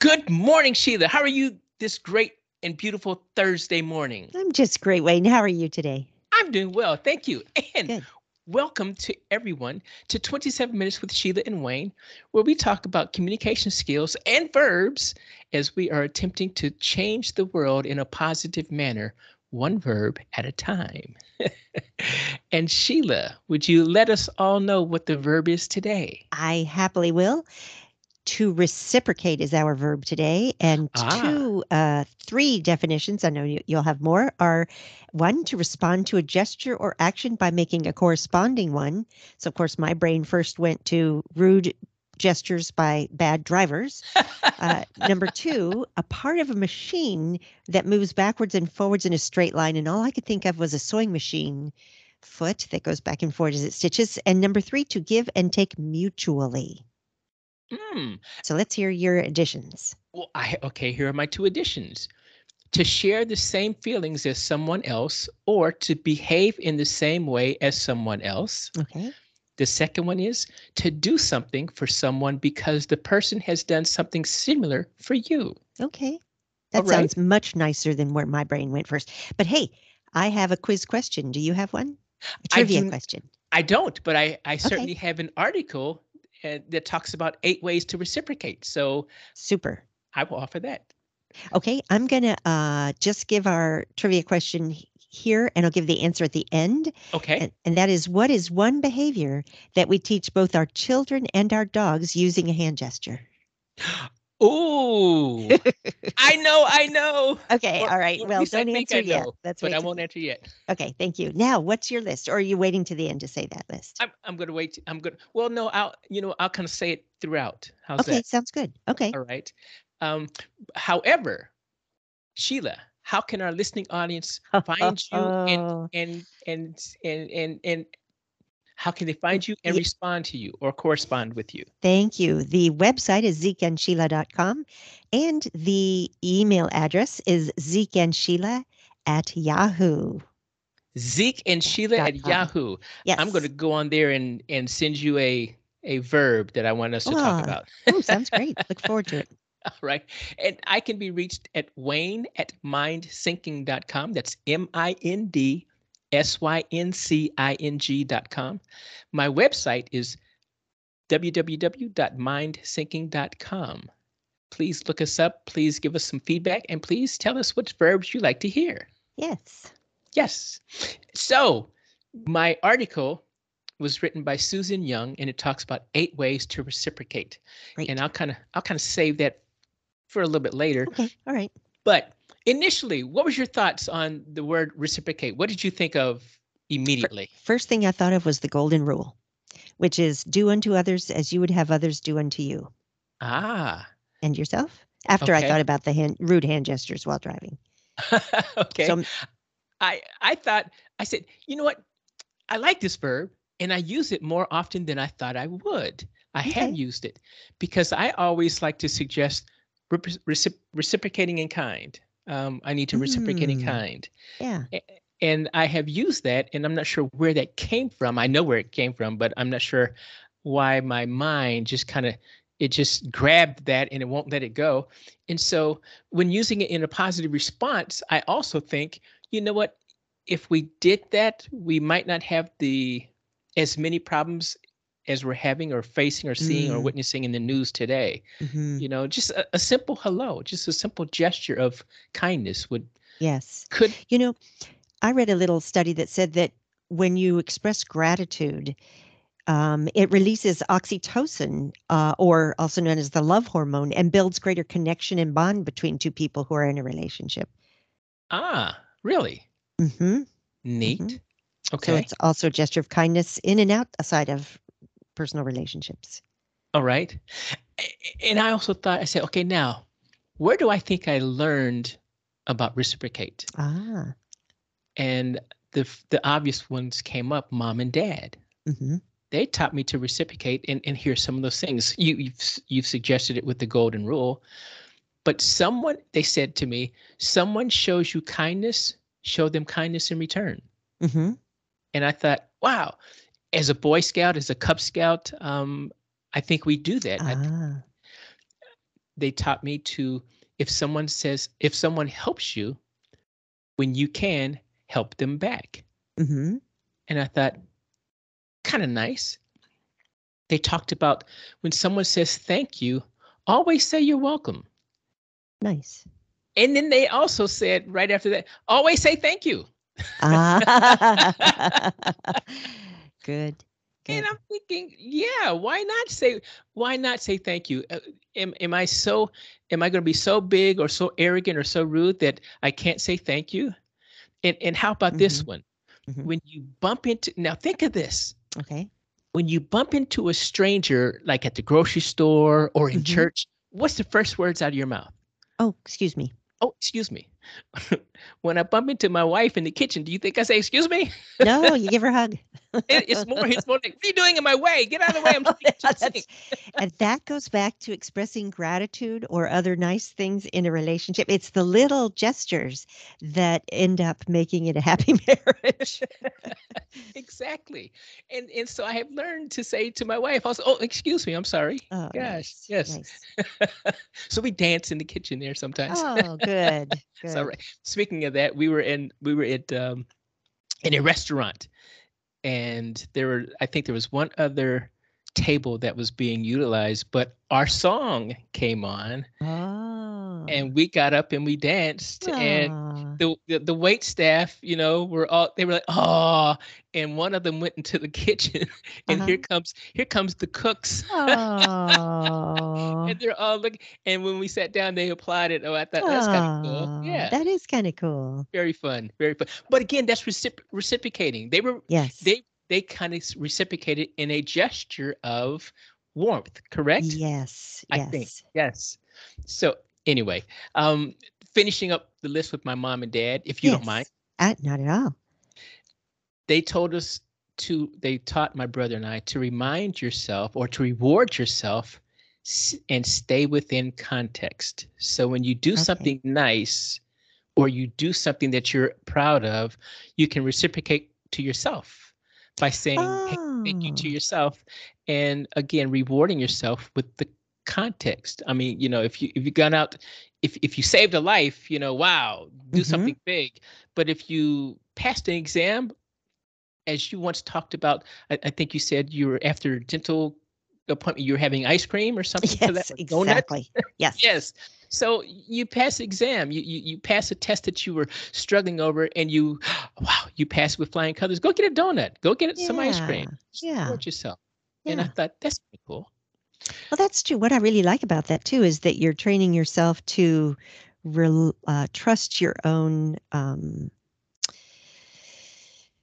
Good morning, Sheila. How are you this great and beautiful Thursday morning? I'm just great, Wayne. How are you today? I'm doing well. Thank you. And Good. welcome to everyone to 27 Minutes with Sheila and Wayne, where we talk about communication skills and verbs as we are attempting to change the world in a positive manner, one verb at a time. and Sheila, would you let us all know what the verb is today? I happily will. To reciprocate is our verb today, and Ah. two, uh, three definitions. I know you, you'll have more. Are one to respond to a gesture or action by making a corresponding one. So, of course, my brain first went to rude gestures by bad drivers. Uh, number two, a part of a machine that moves backwards and forwards in a straight line. And all I could think of was a sewing machine foot that goes back and forth as it stitches. And number three, to give and take mutually. Hmm. So let's hear your additions. Well, I okay, here are my two additions. To share the same feelings as someone else or to behave in the same way as someone else. Okay. The second one is to do something for someone because the person has done something similar for you. Okay. That right. sounds much nicer than where my brain went first. But hey, I have a quiz question. Do you have one? A I trivia do- question. I don't, but I, I certainly have an article that talks about eight ways to reciprocate. So Super. I will offer that. Okay, I'm gonna uh, just give our trivia question here, and I'll give the answer at the end. Okay. And, and that is, what is one behavior that we teach both our children and our dogs using a hand gesture? Ooh, I know, I know. Okay, Or- all right. Well, don't answer yet. know, Let's but. I won't answer yet. Okay, thank you. Now, what's your list, or are you waiting to the end to say that list? I'm I'm gonna wait. I'm gonna. Well, no, I'll you know I'll kind of say it throughout. How's Okay, that? sounds good. Okay. All right. Um, however, Sheila, how can our listening audience find you and and and and and and how can they find you and respond to you or correspond with you? Thank you. The website is zekeandsheila.com and the email address is zekeandsheila at yahoo. Zeke and Sheila Dot at. Yahoo. Yes. I'm going to go on there and and send you a a verb that I want us to talk Ah, about. Oh, sounds great. Look forward to it. All right. And I can be reached at wayne at mindsyncing.com. That's M I N D S Y N C I N G.com. My website is www.mindsyncing.com. Please look us up. Please give us some feedback and please tell us what verbs you like to hear. Yes. Yes. So, my article was written by Susan Young and it talks about eight ways to reciprocate. Great. And I'll kind of I'll kind of save that for a little bit later. Okay. All right. But initially, what was your thoughts on the word reciprocate? What did you think of immediately? First thing I thought of was the golden rule, which is do unto others as you would have others do unto you Ah, and yourself. After Okay. I thought about the hand, rude hand gestures while driving. okay. So I I thought I said, you know what? I like this verb and I use it more often than I thought I would. I Okay. have used it because I always like to suggest reciprocating in kind. Um, I need to reciprocate in Mm. kind. yeah. and I have used that, and I'm not sure where that came from. I know where it came from, but I'm not sure why my mind just kind of it just grabbed that and it won't let it go. And so when using it in a positive response, I also think, you know what? If we did that, we might not have the as many problems as we're having or facing or seeing or Mm. witnessing in the news today. mhm, You know, just a, a simple hello, just a simple gesture of kindness would Yes. could You know, I read a little study that said that when you express gratitude, um, it releases oxytocin, uh, or also known as the love hormone, and builds greater connection and bond between two people who are in a relationship. ah really Mm-hmm. neat. Mhm. Okay. So it's also a gesture of kindness in and outside of personal relationships. All right. And I also thought, I said, okay, now, where do I think I learned about reciprocate? Ah, And the the obvious ones came up, mom and dad. hmm They taught me to reciprocate, and, and here's some of those things. You you've you've suggested it with the golden rule, but someone they said to me, someone shows you kindness, show them kindness in return. hmm And I thought, wow, as a Boy Scout, as a Cub Scout, um, I think we do that. I ah, they taught me to if someone says if someone helps you when you can help them back hmm and i thought kind of nice they talked about when someone says thank you always say you're welcome Nice. and then they also said right after that always say thank you Ah. Good. and i'm thinking yeah why not say why not say thank you Uh, am, am i so am i going to be so big or so arrogant or so rude that i can't say thank you and and how about this one Mhm. when you bump into now think of this Okay. when you bump into a stranger like at the grocery store or in Mhm. church what's the first words out of your mouth Oh, excuse me. oh excuse me when i bump into my wife in the kitchen do you think i say excuse me No, you give her a hug. It- it's more it's more like what are you doing in my way get out of the way i'm Yeah, and that goes back to expressing gratitude or other nice things in a relationship. It's the little gestures that end up making it a happy marriage. exactly and and so i have learned to say to my wife also oh excuse me i'm sorry Oh, Gosh, nice, yes. nice. so we dance in the kitchen there sometimes Oh, good. Good. so speaking of that we were in we were at um in a restaurant and there were i think there was one other table that was being utilized but our song came on Oh. And we got up and we danced and the, the the wait staff, you know, were all they were like, oh, and one of them went into the kitchen, and Uh-huh. here comes here comes the cooks, and they're all looking. And when we sat down, they applied it. Oh, I thought that's kind of cool. Yeah, That is kind of cool. very fun, very fun. But again, that's recipro- reciprocating. They were Yes. they they kind of reciprocated in a gesture of warmth. Correct? Yes. I yes. think yes. So anyway, um, finishing up the list with my mom and dad, if you don't mind. Uh, not at all. they told us to they taught my brother and i to remind yourself or to reward yourself and stay within context so when you do Okay. something nice or you do something that you're proud of you can reciprocate to yourself by saying hey, thank you to Oh. yourself and again rewarding yourself with the context i mean you know if you if you gone out if if you saved a life you know wow do Mhm. something big but if you passed an exam as you once talked about I, I think you said you were after a dental appointment you were having ice cream or something Yes, that exactly. Yes. yes so you pass the exam you, you you pass a test that you were struggling over and you wow you pass with flying colors go get a donut go get some ice cream Yeah. Reward yourself and I thought that's pretty cool. Well, that's true. What I really like about that too is that you're training yourself to rel- uh, trust your own um,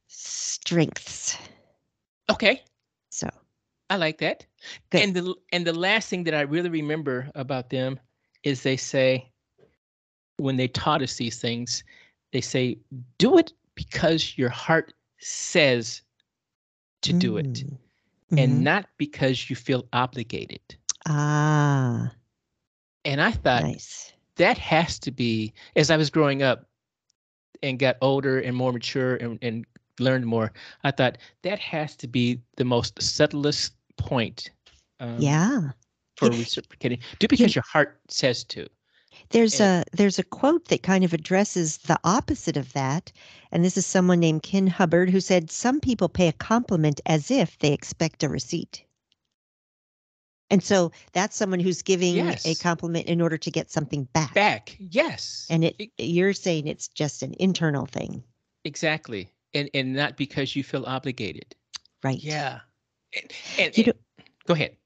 strengths. Okay, So I like that. Good. And the and the last thing that I really remember about them is they say when they taught us these things, they say do it because your heart says to do it mm, and not because you feel obligated. ah, And I thought nice. that has to be as I was growing up and got older and more mature and, and learned more, I thought that has to be the most subtlest point um, yeah. for reciprocating. Do because your heart says to. There's And- a there's a quote that kind of addresses the opposite of that, and this is someone named Ken Hubbard who said some people pay a compliment as if they expect a receipt. And so that's someone who's giving a Yes. compliment in order to get something back. Back, yes. And it E- you're saying it's just an internal thing, exactly. And and not because you feel obligated. right? Yeah. And, and, You and- go ahead.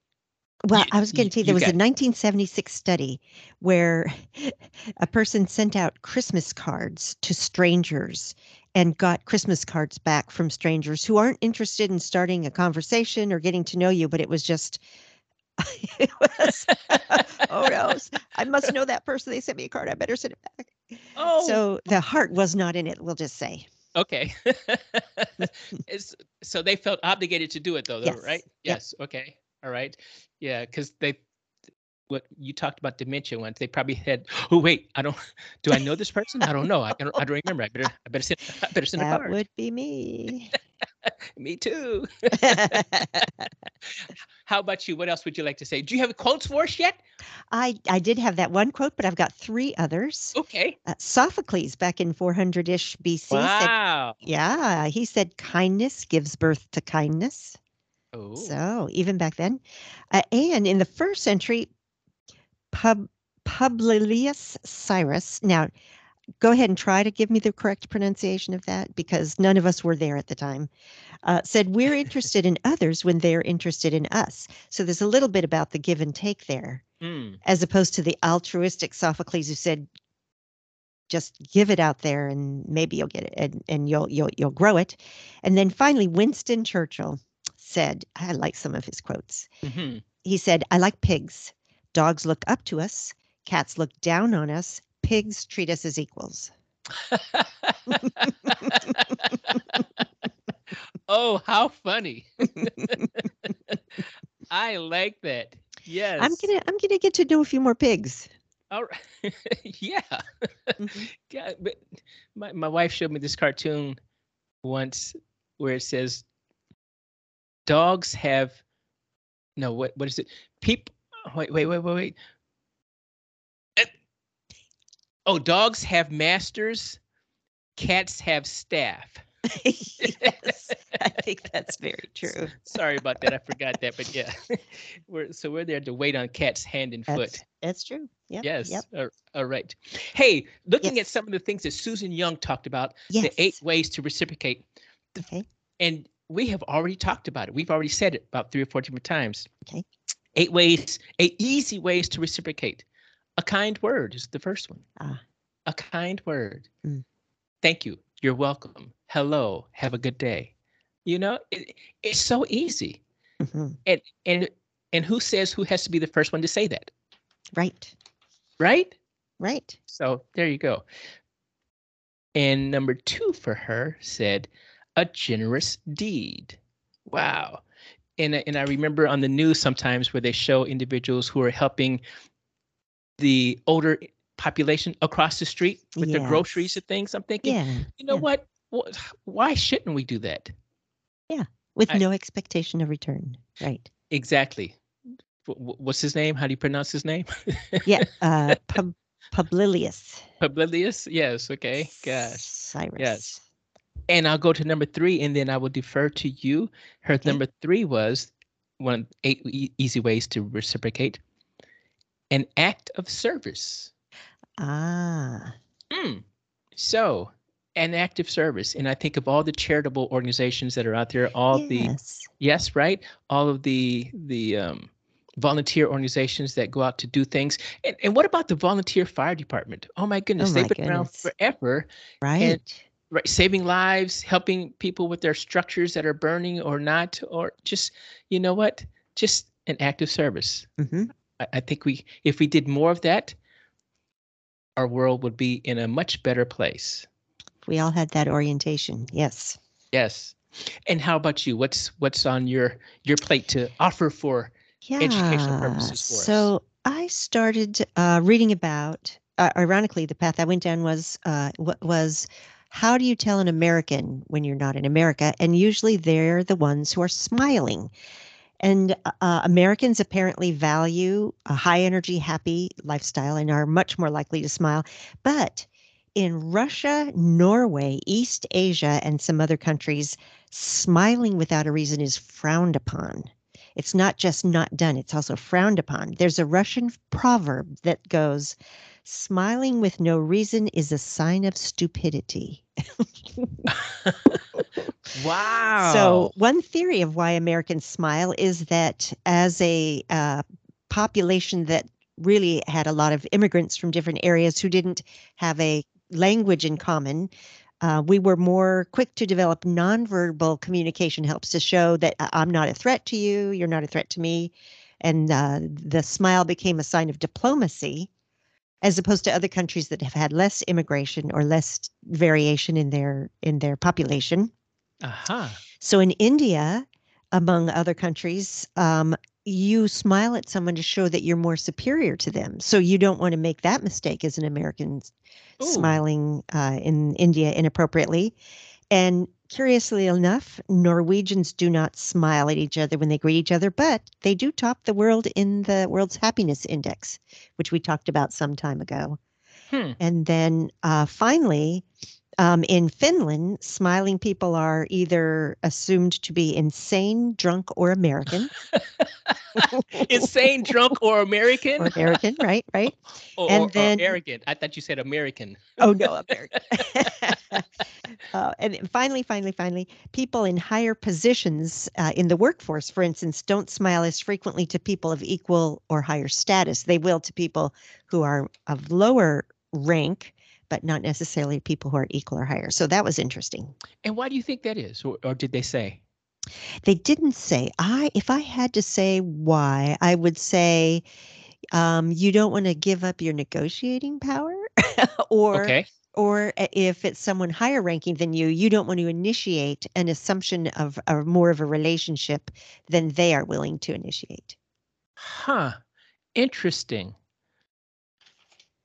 Well, You- I was going to say you there was a 1976 study where a person sent out Christmas cards to strangers and got Christmas cards back from strangers who aren't interested in starting a conversation or getting to know you, but it was just, it was, oh no, I must know that person. They sent me a card. I better send it back. Oh, So the heart was not in it, we'll just say. okay. it's, so they felt obligated to do it though, though Yes. right? Yep. Yes. Okay. All right. Yeah, because they what you talked about dementia once. They probably had. Oh wait, I don't. Do I know this person? I don't know. I don't. I don't remember. I better. I better send. I better send a card. That would be me. Me too. How about you? What else would you like to say? Do you have quotes for us yet? I, I did have that one quote, but I've got three others. Okay. Uh, Sophocles, back in 400 ish BC, said, Wow. Yeah, he said kindness gives birth to kindness. Oh. So even back then, uh, and in the first century, Pub Publilius Syrus. Now, go ahead and try to give me the correct pronunciation of that because none of us were there at the time. Uh, said we're interested in others when they're interested in us. So there's a little bit about the give and take there, Mm. as opposed to the altruistic Sophocles who said, "Just give it out there, and maybe you'll get it, and, and you'll you'll you'll grow it." And then finally, Winston Churchill said, I like some of his quotes. hmm He said, I like pigs. Dogs look up to us. Cats look down on us. Pigs treat us as equals. oh, how funny. I like that. Yes. I'm gonna I'm gonna get to know a few more pigs. All right. yeah. Mhm. God, but my, my wife showed me this cartoon once where it says dogs have no what what is it? People wait, wait, wait, wait, wait. Eh, Oh, dogs have masters, cats have staff. yes, I think that's very true. Sorry about that. I forgot that, but yeah. we're so we're there to wait on cats hand and foot. That's, that's true. Yep. Yes. Yep. All- all right. Hey, looking Yes. at some of the things that Susan Young talked about, Yes. the eight ways to reciprocate, Okay. and we have already talked about it. We've already said it about three or four different times. Okay. Eight ways, eight easy ways to reciprocate. A kind word is the first one. Ah. A kind word. Mm. Thank you. You're welcome. Hello. Have a good day. You know, it, it's so easy. Mhm. And and and who says who has to be the first one to say that? Right. Right? Right. So there you go. And number two for her said, a generous deed. Wow. And, I- and I remember on the news sometimes where they show individuals who are helping the older population across the street with their groceries and things. I'm thinking, Yeah. you know yeah. what? Wh- Why shouldn't we do that? Yeah, with I- no expectation of return. Right. Exactly. Wh- wh- What's his name? How do you pronounce his name? Yeah. Uh, Pub- Publilius. Publilius? Yes. Okay. Gosh. Syrus. And I'll go to number three, and then I will defer to you. Her Okay. number three was one of eight e- easy ways to reciprocate. An act of service. Ah. Mm. So, an act of service, and I think of all the charitable organizations that are out there, all the yes. yes, right, all of the the um, volunteer organizations that go out to do things. And, and what about the volunteer fire department? Oh my goodness, Oh they've my been around forever. Right. Right saving lives helping people with their structures that are burning or not or just you know what just an act of service hmm I, I think we if we did more of that our world would be in a much better place We all had that orientation. Yes. yes and how about you what's what's on your your plate to offer for Yeah. Educational purposes for us. So I started uh, reading about. Uh, ironically, the path I went down was uh, was how do you tell an American when you're not in America? And usually they're the ones who are smiling. And uh, Americans apparently value a high energy, happy lifestyle and are much more likely to smile. But in Russia, Norway, East Asia, and some other countries, smiling without a reason is frowned upon. It's not just not done, it's also frowned upon. There's a Russian proverb that goes, smiling with no reason is a sign of stupidity. wow So, one theory of why Americans smile is that as a uh, population that really had a lot of immigrants from different areas who didn't have a language in common, uh, we were more quick to develop nonverbal communication helps to show that I'm not a threat to you, you're not a threat to me. And uh, the smile became a sign of diplomacy, as opposed to other countries that have had less immigration or less variation in their in their population. aha So in India, among other countries, um, you smile at someone to show that you're more superior to them. So you don't want to make that mistake as an American Ooh. smiling uh, in India inappropriately. And curiously enough, Norwegians do not smile at each other when they greet each other, but they do top the world in the world's happiness index, which we talked about some time ago. Hmm. And then uh, finally, um, in Finland, smiling people are either assumed to be insane, drunk, or American. Insane, drunk, or American? or American, right? Right. Or, and or- or then- arrogant. I thought you said American. Oh no, American. uh, and finally, finally, finally, people in higher positions uh, in the workforce, for instance, don't smile as frequently to people of equal or higher status. They will to people who are of lower rank, but not necessarily people who are equal or higher. So that was interesting. And why do you think that is? Or, or did they say? They didn't say. I, if I had to say why, I would say um, you don't want to give up your negotiating power, or okay. or if it's someone higher ranking than you, you don't want to initiate an assumption of a more of a relationship than they are willing to initiate. Huh. Interesting.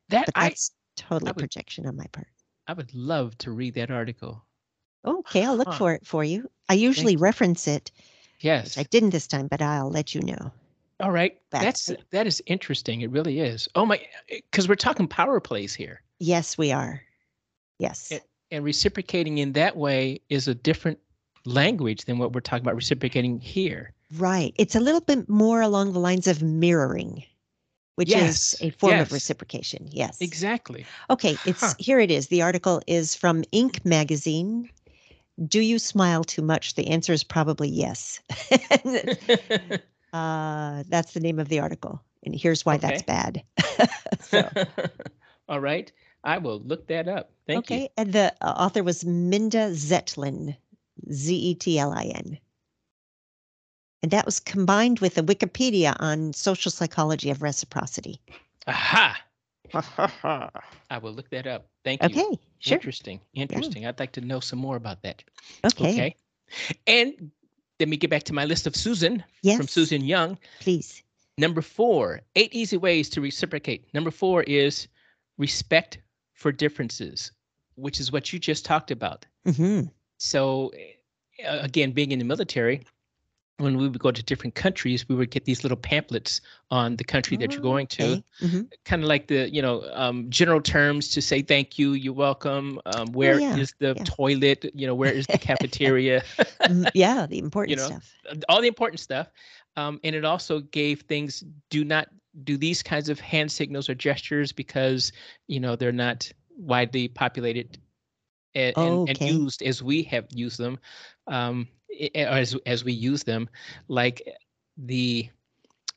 That I totally would- projection on my part. I would love to read that article. Okay, I'll look Huh. for it for you. I usually reference it, Yes. I didn't this time, but I'll let you know. All right. back That's that is interesting. It really is. Oh my eh, because we're talking power plays here. Yes, we are. Yes. It- And reciprocating in that way is a different language than what we're talking about reciprocating here. Right. It's a little bit more along the lines of mirroring, which Yes, is a form of reciprocation. Yes. Exactly. Okay, it's Huh. here it is. The article is from Inc. magazine. Do you smile too much? The answer is probably yes. uh, that's the name of the article. And here's why that's bad. so, All right. I will look that up. Thank okay. you. Okay. And the uh, author was Minda Zetlin, Z E T L I N. And that was combined with a Wikipedia on social psychology of reciprocity. Aha. I will look that up. Thank you. Okay, sure. Interesting. Interesting. I'd like to know some more about that. Okay. Okay. And let me get back to my list of Susan Yes. from Susan Young. Please. Number four, eight easy ways to reciprocate. Number four is respect for differences, which is what you just talked about. hmm So, uh, again, being in the military, when we would go to different countries, we would get these little pamphlets on the country that you're going to, hmm kind of like the, you know, um, general terms to say thank you, you're welcome. Um, where is yeah, the yeah. toilet? You know, where is the cafeteria? Mm, yeah, the important you know, stuff. all the important stuff. Um, and it also gave things do not do these kinds of hand signals or gestures because you know they're not widely populated and, and, and used as we have used them, um, i- i- or as as we use them, like the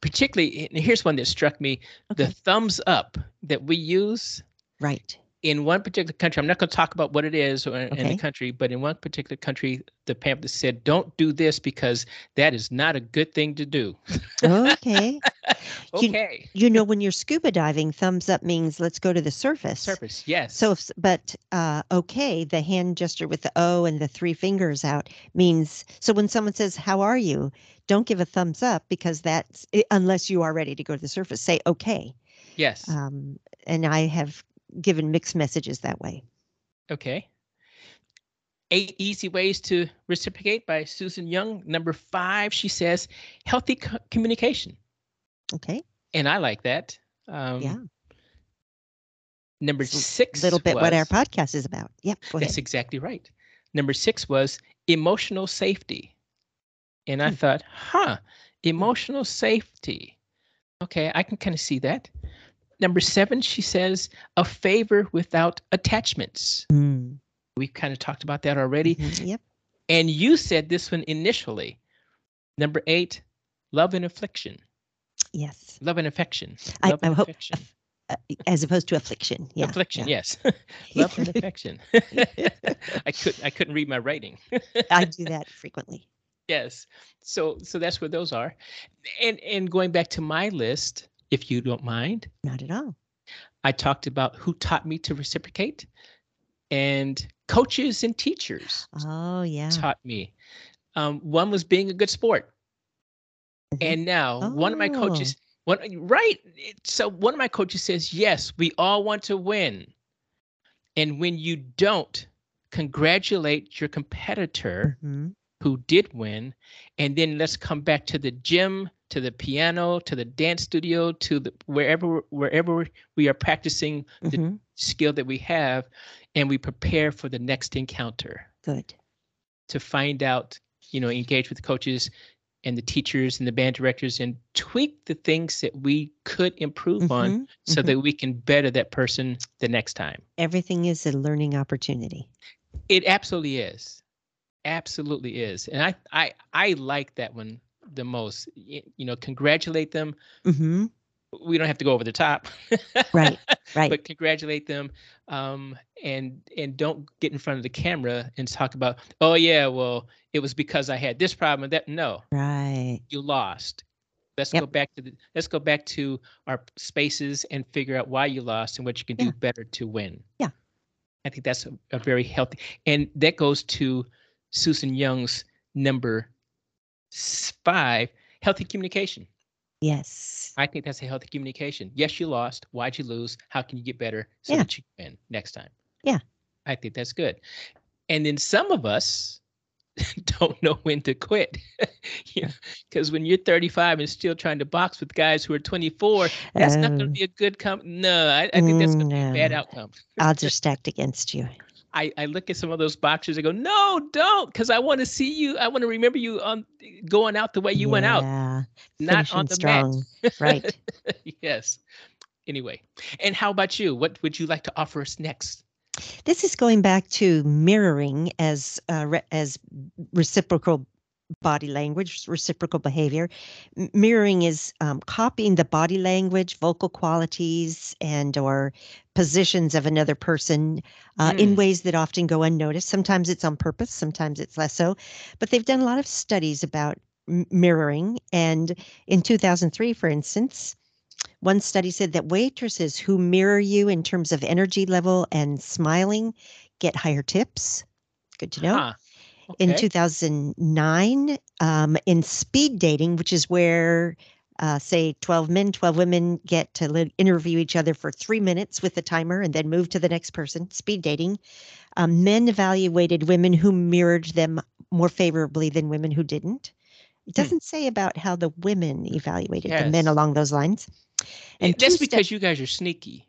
particularly here's one that struck me the thumbs up that we use Right. In one particular country, I'm not going to talk about what it is or in the country, but in one particular country, the pamphlet said, "Don't do this because that is not a good thing to do." Okay. You- okay, you know, when you're scuba diving, thumbs up means let's go to the surface. surface, yes. So, if, but uh, okay, the hand gesture with the O and the three fingers out means so when someone says, How are you? Don't give a thumbs up because that's unless you are ready to go to the surface. Say, Okay. yes, Um, and I have given mixed messages that way. okay. Eight easy ways to reciprocate by Susan Young. Number five, she says, healthy co- communication, Okay. and I like that. Um, Yeah. Number It's six, A little bit what our podcast is about. Yep. That's ahead. exactly right. Number six was emotional safety. And I Hmm. thought, huh, emotional safety. Okay, I can kind of see that. Number seven, she says, a favor without attachments. Mm, We've kind of talked about that already. mhm, Yep. And you said this one initially. Number eight, love and affliction. Yes. Love and affection. I- Love I and hope- affection. Uh, as opposed to affliction. Yeah. affliction, yeah. yes. love and affection. I couldn't I couldn't read my writing. I do that frequently. Yes. So so that's where those are. And and going back to my list, if you don't mind, Not at all. I talked about who taught me to reciprocate and coaches and teachers Oh, yeah. taught me. Um, one was being a good sport. Mhm. And now one of my Oh. coaches one right so one of my coaches says, "Yes, we all want to win." And when you don't congratulate your competitor Mhm. who did win, and then let's come back to the gym, to the piano, to the dance studio, to the wherever wherever we are practicing the Mhm. skill that we have, and we prepare for the next encounter Good. to find out, you know, engage with the coaches and the teachers and the band directors and tweak the things that we could improve on Mhm. so Mhm. that we can better that person the next time. Everything is a learning opportunity. It absolutely is. Absolutely is. And I I I like that one the most. You know, congratulate them. hmm We don't have to go over the top. Right. Right. But congratulate them um and and don't get in front of the camera and talk about, "Oh yeah, well, it was because I had this problem and that." No. right. You lost. Let's Yep. go back to the let's go back to our spaces and figure out why you lost and what you can Yeah. do better to win. Yeah. I think that's a, a very healthy and that goes to Susan Young's number five, healthy communication. Yes. I think that's a healthy communication. Yes, you lost. Why'd you lose? How can you get better so Yeah. that you can win next time? Yeah. I think that's good. And then some of us don't know when to quit. Because when you're 35 and still trying to box with guys who are 24, that's not going to Oh. be a good com. No, I, I think that's going to be a bad mm, No. outcome. Odds are stacked against you. I, I look at some of those boxers and go, no, don't, because I want to see you. I want to remember you on going out the way you went out, Yeah. not on the strong. mat. Right. yes. Anyway, and how about you? What would you like to offer us next? This is going back to mirroring as uh, re- as reciprocal body language, reciprocal behavior. M- mirroring is um, copying the body language, vocal qualities, and or positions of another person uh, in Mm. ways that often go unnoticed. Sometimes it's on purpose, sometimes it's less so. But they've done a lot of studies about m- mirroring, and in 2003, for instance. One study said that waitresses who mirror you in terms of energy level and smiling get higher tips. Good to know. Huh. In 2009, um, in speed dating, which is where, uh, say, 12 men, 12 women get to interview each other for three minutes with the timer and then move to the next person, speed dating, um, men evaluated women who mirrored them more favorably than women who didn't. It Hmm. doesn't say about how the women evaluated the men along those lines. And That's sta- because you guys are sneaky.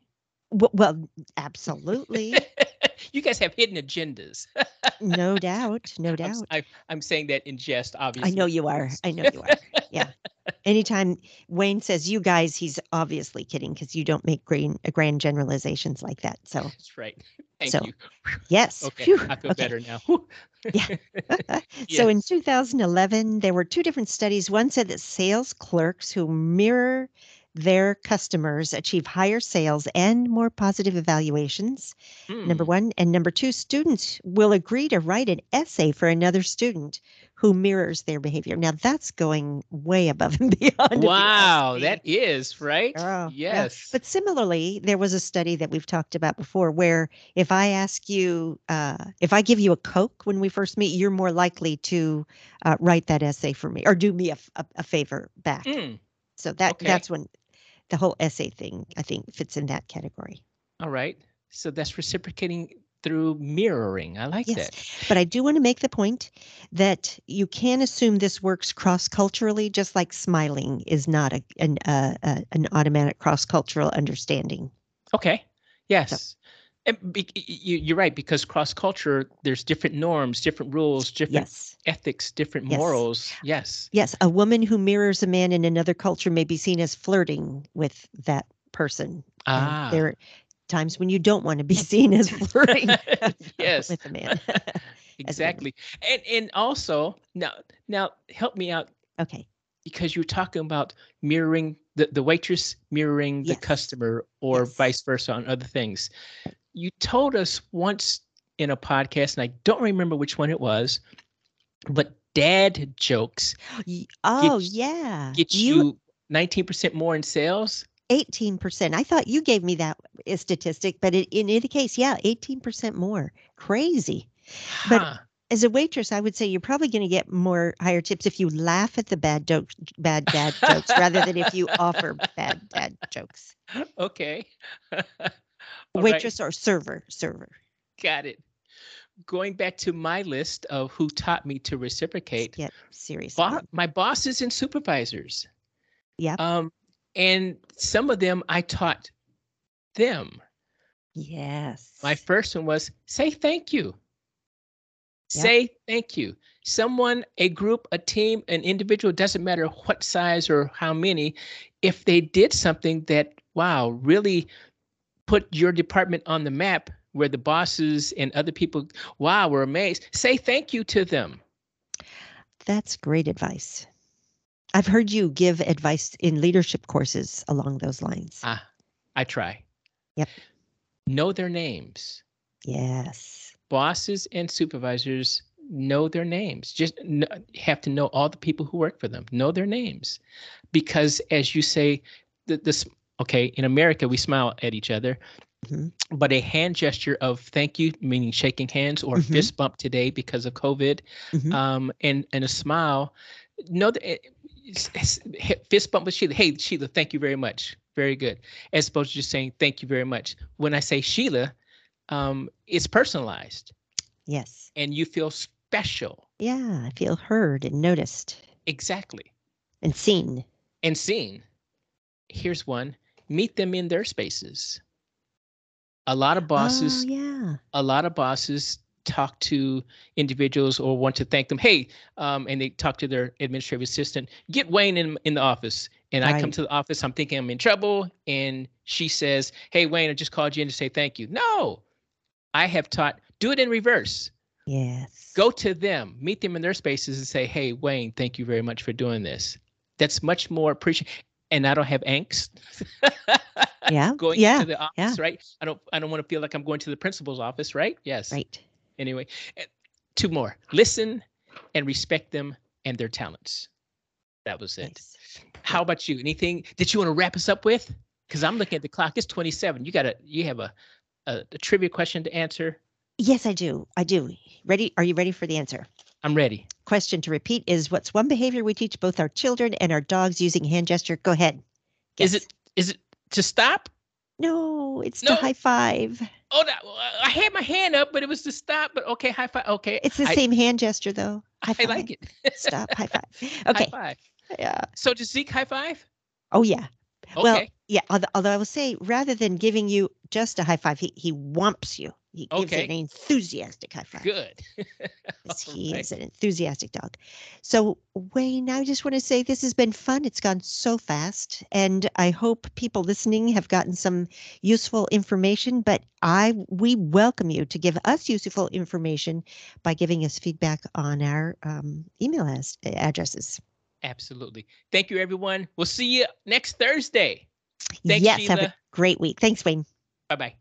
W- well, absolutely. you guys have hidden agendas. no doubt. No I'm, doubt. I, am saying that in jest, obviously. I know you are. I know you are. Yeah. Anytime Wayne says you guys, he's obviously kidding because you don't make grand, uh, grand generalizations like that. So, That's right. Thank So, you. yes. Okay, Phew, I feel okay. better now. Whew. So in 2011, there were two different studies. One said that sales clerks who mirror their customers achieve higher sales and more positive evaluations. Number Mm. one. And number two, students will agree to write an essay for another student who mirrors their behavior. Now that's going way above and beyond. Wow, that is right. Oh, yeah. yes. But similarly, there was a study that we've talked about before where if I ask you, uh, if I give you a Coke when we first meet, you're more likely to uh, write that essay for me or do me a favor back. Mm, So that okay. that's when the whole essay thing, I think, fits in that category. all right. So that's reciprocating through mirroring. I like Yes. that. But I do want to make the point that you can assume this works cross culturally, just like smiling is not a, an, uh, uh, an automatic cross cultural understanding. Okay. Yes. And be, you, you're right because cross culture, there's different norms, different rules, different Yes. ethics, different Yes. morals. Yes. Yes, a woman who mirrors a man in another culture may be seen as flirting with that person. and Ah. there are times when you don't want to be seen as flirting yes. with a man. Exactly. And and also now now help me out okay. because you're talking about mirroring the, the waitress mirroring the Yes. customer or Yes. vice versa on other things. You told us once in a podcast, and I don't remember which one it was, but dad jokes Oh Get- yeah. get you 19% more in sales. eighteen percent. I thought you gave me that statistic, but it, in any case, yeah, eighteen percent more. Crazy. But- As a waitress, I would say you're probably going to get more higher tips if you laugh at the bad jokes, bad dad jokes, rather than if you offer bad dad jokes. okay. All right, Waitress or server, server. got it. going back to my list of who taught me to reciprocate, Yeah, serious. bo- my bosses and supervisors. Yeah. Um, and some of them I taught them. Yes. My first one was say thank you. Yep. Say thank you. Someone, a group, a team, an individual, doesn't matter what size or how many, if they did something that, wow, really put your department on the map where the bosses and other people, wow, were amazed, say thank you to them. That's great advice. I've heard you give advice in leadership courses along those lines. Ah, I try. Yep. Know their names. yes. bosses and supervisors know their names just have to know all the people who work for them know their names because as you say the, this okay in america we smile at each other Mhm. but a hand gesture of thank you meaning shaking hands or Mhm. fist bump today because of covid Mhm. um, and and a smile No, it's- fist bump with sheila hey sheila thank you very much very good as opposed to just saying thank you very much when i say sheila um, it's personalized Yes. and you feel special. Yeah. I feel heard and noticed Exactly. and seen. And seen. Here's one meet them in their spaces. A lot of bosses, Oh, yeah. a lot of bosses talk to individuals or want to thank them. Hey, um, and they talk to their administrative assistant, get Wayne in, in the office. And I come to the office, I'm thinking I'm in trouble. And she says, Hey, Wayne, I just called you in to say thank you. No, I have taught, do it in reverse. Yes. go to them, meet them in their spaces, and say, "Hey, Wayne, thank you very much for doing this." That's much more appreciated, and I don't have angst. Yeah. going yeah. to the office, yeah. right? I don't. I don't want to feel like I'm going to the principal's office, right? Yes. Right. Anyway, eh, two more: listen and respect them and their talents. That was it. Nice. How about you? Anything that you want to wrap us up with? Because I'm looking at the clock. It's 27. You got a. You have a, a, a trivia question to answer. Yes, I do. I do. Ready? Are you ready for the answer? I'm ready. Question to repeat is what's one behavior we teach both our children and our dogs using hand gesture? Go ahead. Is it? Is it to stop? No, it's No. to high five. Oh, that, I had my hand up, but it was to stop. But okay, high five. Okay, It's the I, same hand gesture though. High I five. like it. Stop. High five. Okay. High five. Yeah. So does Zeke high five? Oh yeah. Okay. Well, yeah. Although, although I will say, rather than giving you just a high five, he he whumps you. He gives it an enthusiastic high five. Good. He right. is an enthusiastic dog. So, Wayne, I just want to say this has been fun. It's gone so fast, and I hope people listening have gotten some useful information. But I we welcome you to give us useful information by giving us feedback on our um, email as, addresses. Absolutely. Thank you, everyone. We'll see you next Thursday. Thanks, yes, have a great week. Thanks, Wayne. Bye bye.